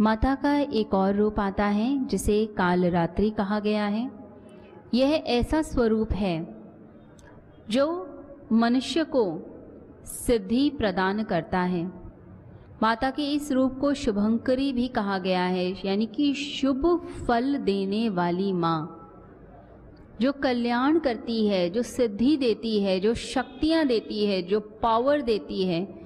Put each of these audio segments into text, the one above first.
माता का एक और रूप आता है, जिसे कालरात्रि कहा गया है। यह ऐसा स्वरूप है, जो मनुष्य को सिद्धि प्रदान करता है। माता के इस रूप को शुभंकरी भी कहा गया है, यानी कि शुभ फल देने वाली माँ, जो कल्याण करती है, जो सिद्धि देती है, जो शक्तियाँ देती है, जो पावर देती है।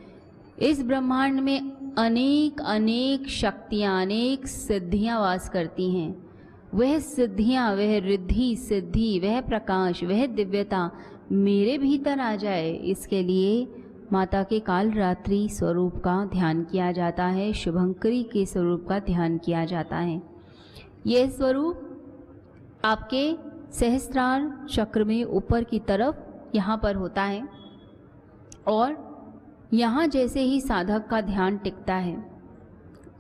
इस ब्रह्मांड में अनेक अनेक शक्तियाँ, अनेक सिद्धियाँ वास करती हैं। वह सिद्धियाँ, वह रिद्धि, सिद्धि, वह प्रकाश, वह दिव्यता मेरे भीतर आ जाए, इसके लिए माता के काल रात्रि स्वरूप का ध्यान किया जाता है, शुभंकरी के स्वरूप का ध्यान किया जाता है। यह स्वरूप आपके सहस्त्रार चक्र में ऊपर की तरफ़ यहाँ पर होता है और यहाँ जैसे ही साधक का ध्यान टिकता है।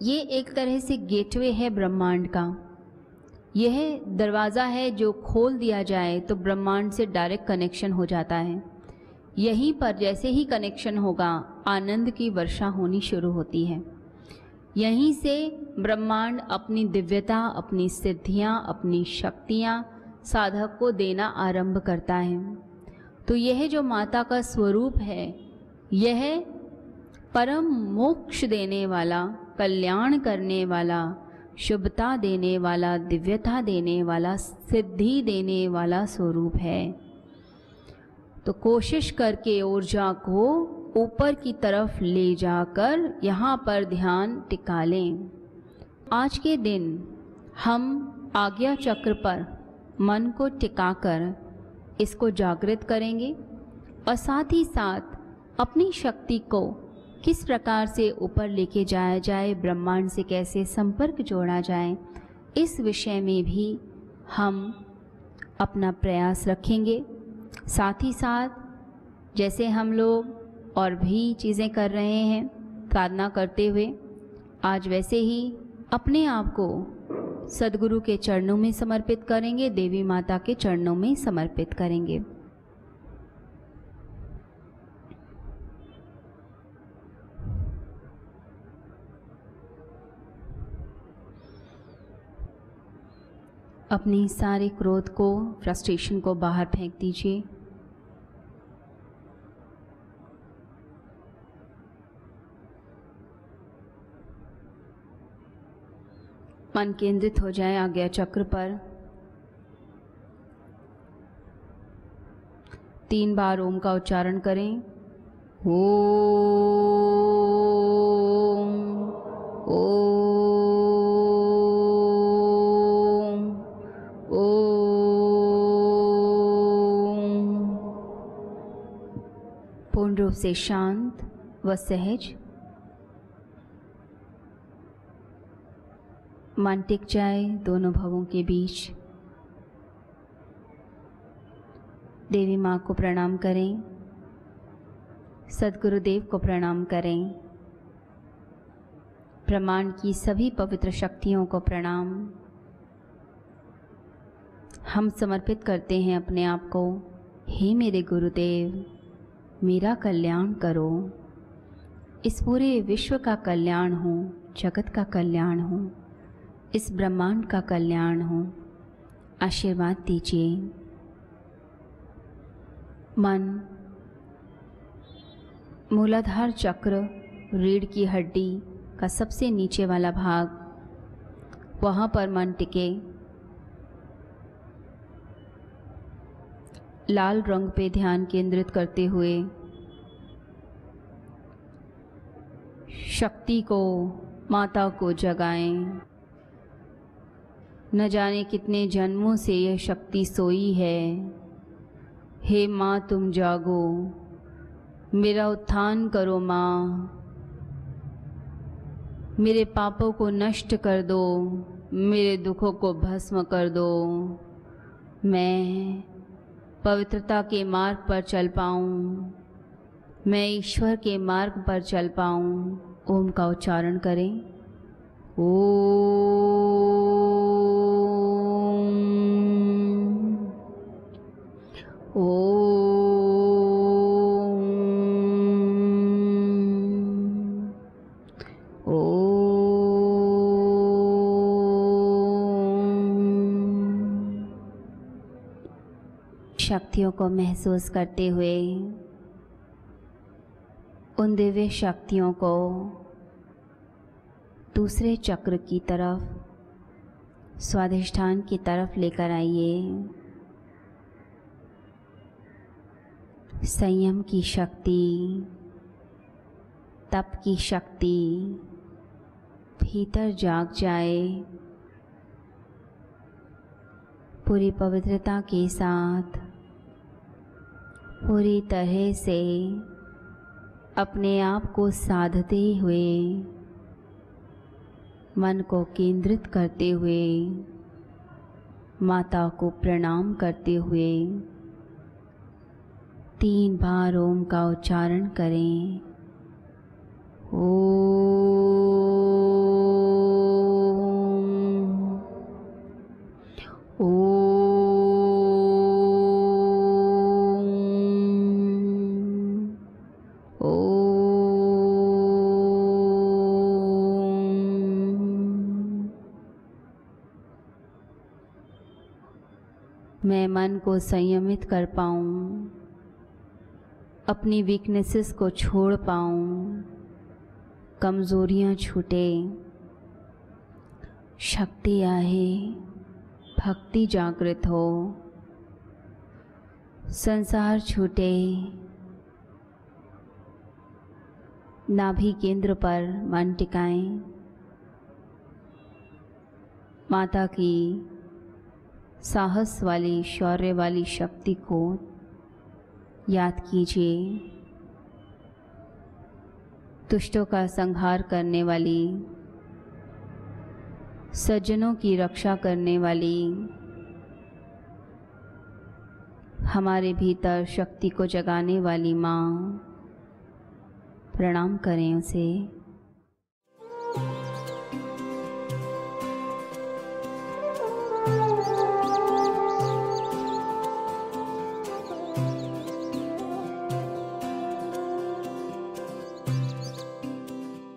ये एक तरह से गेटवे है ब्रह्मांड का। यह दरवाज़ा है जो खोल दिया जाए तो ब्रह्मांड से डायरेक्ट कनेक्शन हो जाता है। यहीं पर जैसे ही कनेक्शन होगा, आनंद की वर्षा होनी शुरू होती है। यहीं से ब्रह्मांड अपनी दिव्यता, अपनी सिद्धियाँ, अपनी शक्तियाँ साधक को देना आरंभ करता है। तो यह जो माता का स्वरूप है यह परम मोक्ष देने वाला, कल्याण करने वाला, शुभता देने वाला, दिव्यता देने वाला, सिद्धि देने वाला स्वरूप है। तो कोशिश करके ऊर्जा को ऊपर की तरफ़ ले जाकर यहाँ पर ध्यान टिका लें। आज के दिन हम आज्ञा चक्र पर मन को टिकाकर इसको जागृत करेंगे और साथ ही साथ अपनी शक्ति को किस प्रकार से ऊपर लेके जाया जाए, ब्रह्मांड से कैसे संपर्क जोड़ा जाए, इस विषय में भी हम अपना प्रयास रखेंगे। साथ ही साथ, जैसे हम लोग और भी चीज़ें कर रहे हैं, साधना करते हुए, आज वैसे ही अपने आप को सदगुरु के चरणों में समर्पित करेंगे, देवी माता के चरणों में समर्पित करेंगे। अपनी सारे क्रोध को फ्रस्ट्रेशन को बाहर फेंक दीजिए। मन केंद्रित हो जाए आज्ञा चक्र पर। तीन बार ओम का उच्चारण करें। ओम रूप से शांत व सहज। मन टिक जाए दोनों भवों के बीच। देवी माँ को प्रणाम करें। सदगुरुदेव को प्रणाम करें। ब्रह्मांड की सभी पवित्र शक्तियों को प्रणाम। हम समर्पित करते हैं अपने आप को। हे मेरे गुरुदेव। मेरा कल्याण करो। इस पूरे विश्व का कल्याण हो, जगत का कल्याण हो, इस ब्रह्मांड का कल्याण हो। आशीर्वाद दीजिए। मन, मूलाधार चक्र, रीढ़ की हड्डी का सबसे नीचे वाला भाग, वहाँ पर मन टिके। लाल रंग पे ध्यान केंद्रित करते हुए शक्ति को, माता को जगाएँ। न जाने कितने जन्मों से यह शक्ति सोई है। हे माँ, तुम जागो। मेरा उत्थान करो माँ। मेरे पापों को नष्ट कर दो। मेरे दुखों को भस्म कर दो। मैं पवित्रता के मार्ग पर चल पाऊँ। मैं ईश्वर के मार्ग पर चल पाऊँ। ओम का उच्चारण करें। ओम। ओम। शक्तियों को महसूस करते हुए, उन दिव्य शक्तियों को दूसरे चक्र की तरफ़, स्वाधिष्ठान की तरफ़ लेकर आइए। संयम की शक्ति, तप की शक्ति, भीतर जाग जाए। पूरी पवित्रता के साथ पूरी तरह से अपने आप को साधते हुए, मन को केंद्रित करते हुए, माता को प्रणाम करते हुए तीन बार ओम का उच्चारण करें। ओम ओम मैं मन को संयमित कर पाऊँ, अपनी वीकनेसेस को छोड़ पाऊँ, कमज़ोरियाँ छूटे, शक्ति आए, भक्ति जागृत हो, संसार छूटे, नाभि केंद्र पर मन टिकाएँ। माता की साहस वाली, शौर्य वाली शक्ति को याद कीजिए। दुष्टों का संहार करने वाली, सज्जनों की रक्षा करने वाली, हमारे भीतर शक्ति को जगाने वाली माँ, प्रणाम करें उसे।